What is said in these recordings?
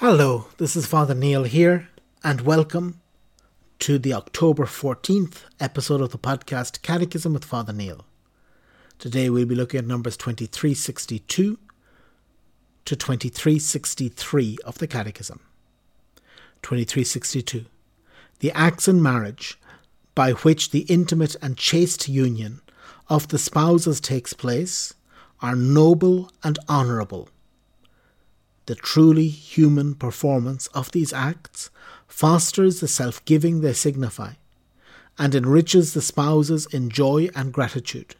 Hello, this is Father Neil here, and welcome to the October 14th episode of the podcast Catechism with Father Neil. Today we'll be looking at numbers 2362 to 2363 of the Catechism. 2362. The acts in marriage by which the intimate and chaste union of the spouses takes place are noble and honourable the truly human performance of these acts fosters the self giving they signify and enriches the spouses in joy and gratitude.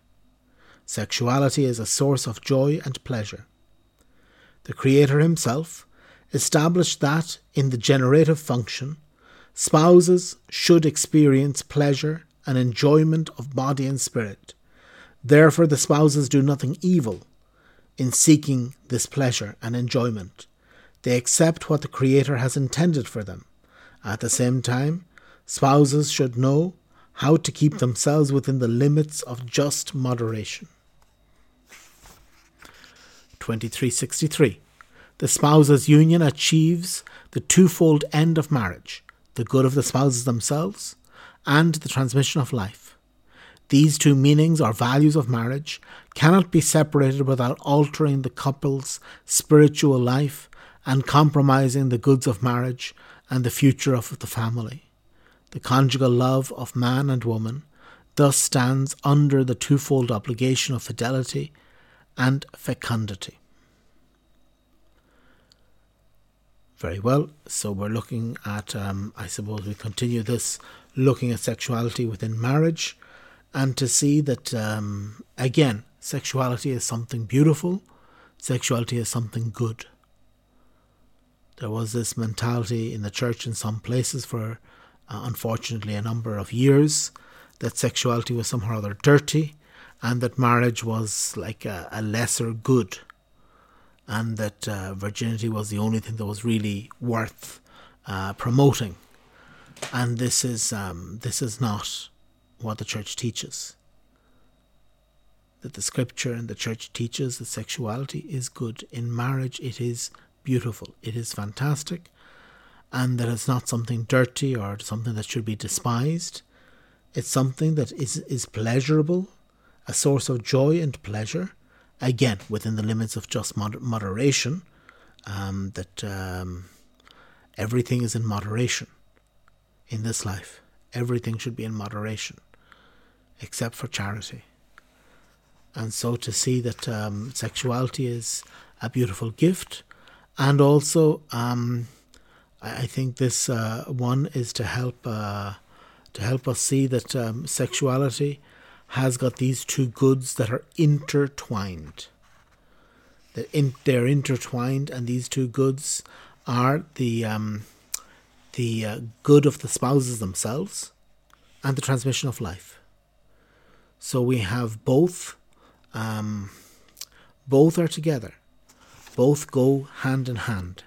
Sexuality is a source of joy and pleasure. The Creator Himself established that, in the generative function, spouses should experience pleasure and enjoyment of body and spirit. Therefore, the spouses do nothing evil in seeking this pleasure and enjoyment. They accept what the Creator has intended for them. At the same time, spouses should know how to keep themselves within the limits of just moderation. 2363. The spouses' union achieves the twofold end of marriage the good of the spouses themselves and the transmission of life. These two meanings or values of marriage cannot be separated without altering the couple's spiritual life and compromising the goods of marriage and the future of the family. The conjugal love of man and woman thus stands under the twofold obligation of fidelity and fecundity. Very well, so we're looking at, um, I suppose we continue this looking at sexuality within marriage and to see that, um, again, sexuality is something beautiful, sexuality is something good. There was this mentality in the church in some places for, uh, unfortunately, a number of years that sexuality was somehow or other dirty and that marriage was like a, a lesser good and that uh, virginity was the only thing that was really worth uh, promoting. And this is um, this is not what the church teaches. That the scripture and the church teaches that sexuality is good. In marriage, it is beautiful, it is fantastic, and that it's not something dirty or something that should be despised. It's something that is, is pleasurable, a source of joy and pleasure, again, within the limits of just moder- moderation, um, that um, everything is in moderation in this life. Everything should be in moderation except for charity. And so to see that um, sexuality is a beautiful gift, and also um, I, think this uh, one is to help uh, to help us see that um, sexuality has got these two goods that are intertwined. That in, they're intertwined, and these two goods are the um, the uh, good of the spouses themselves and the transmission of life. So we have both, um, both are together, both go hand in hand.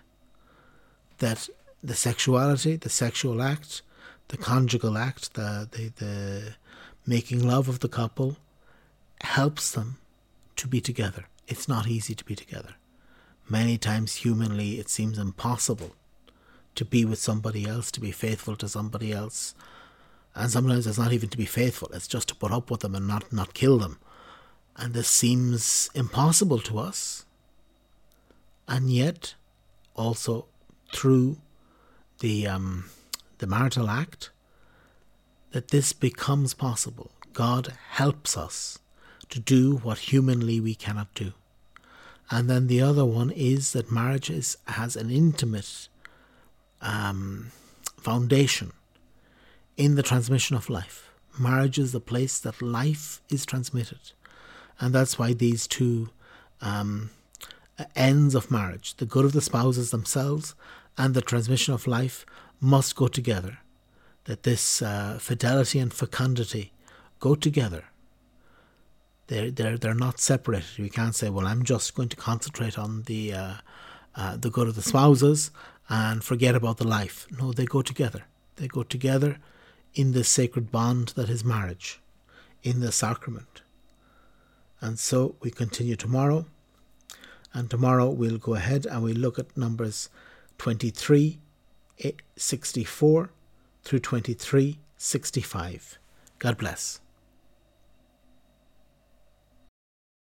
That the sexuality, the sexual act, the conjugal act, the, the, the making love of the couple helps them to be together. It's not easy to be together. Many times, humanly, it seems impossible to be with somebody else, to be faithful to somebody else, and sometimes it's not even to be faithful, it's just to put up with them and not, not kill them. And this seems impossible to us. And yet, also through the, um, the marital act, that this becomes possible. God helps us to do what humanly we cannot do. And then the other one is that marriage is, has an intimate um, foundation in the transmission of life. Marriage is the place that life is transmitted. And that's why these two um, ends of marriage, the good of the spouses themselves and the transmission of life, must go together. That this uh, fidelity and fecundity go together. They're, they're, they're not separated. We can't say, well, I'm just going to concentrate on the, uh, uh, the good of the spouses and forget about the life. No, they go together. They go together in the sacred bond that is marriage, in the sacrament. And so we continue tomorrow. And tomorrow we'll go ahead and we'll look at numbers 2364 eh, through 2365. God bless.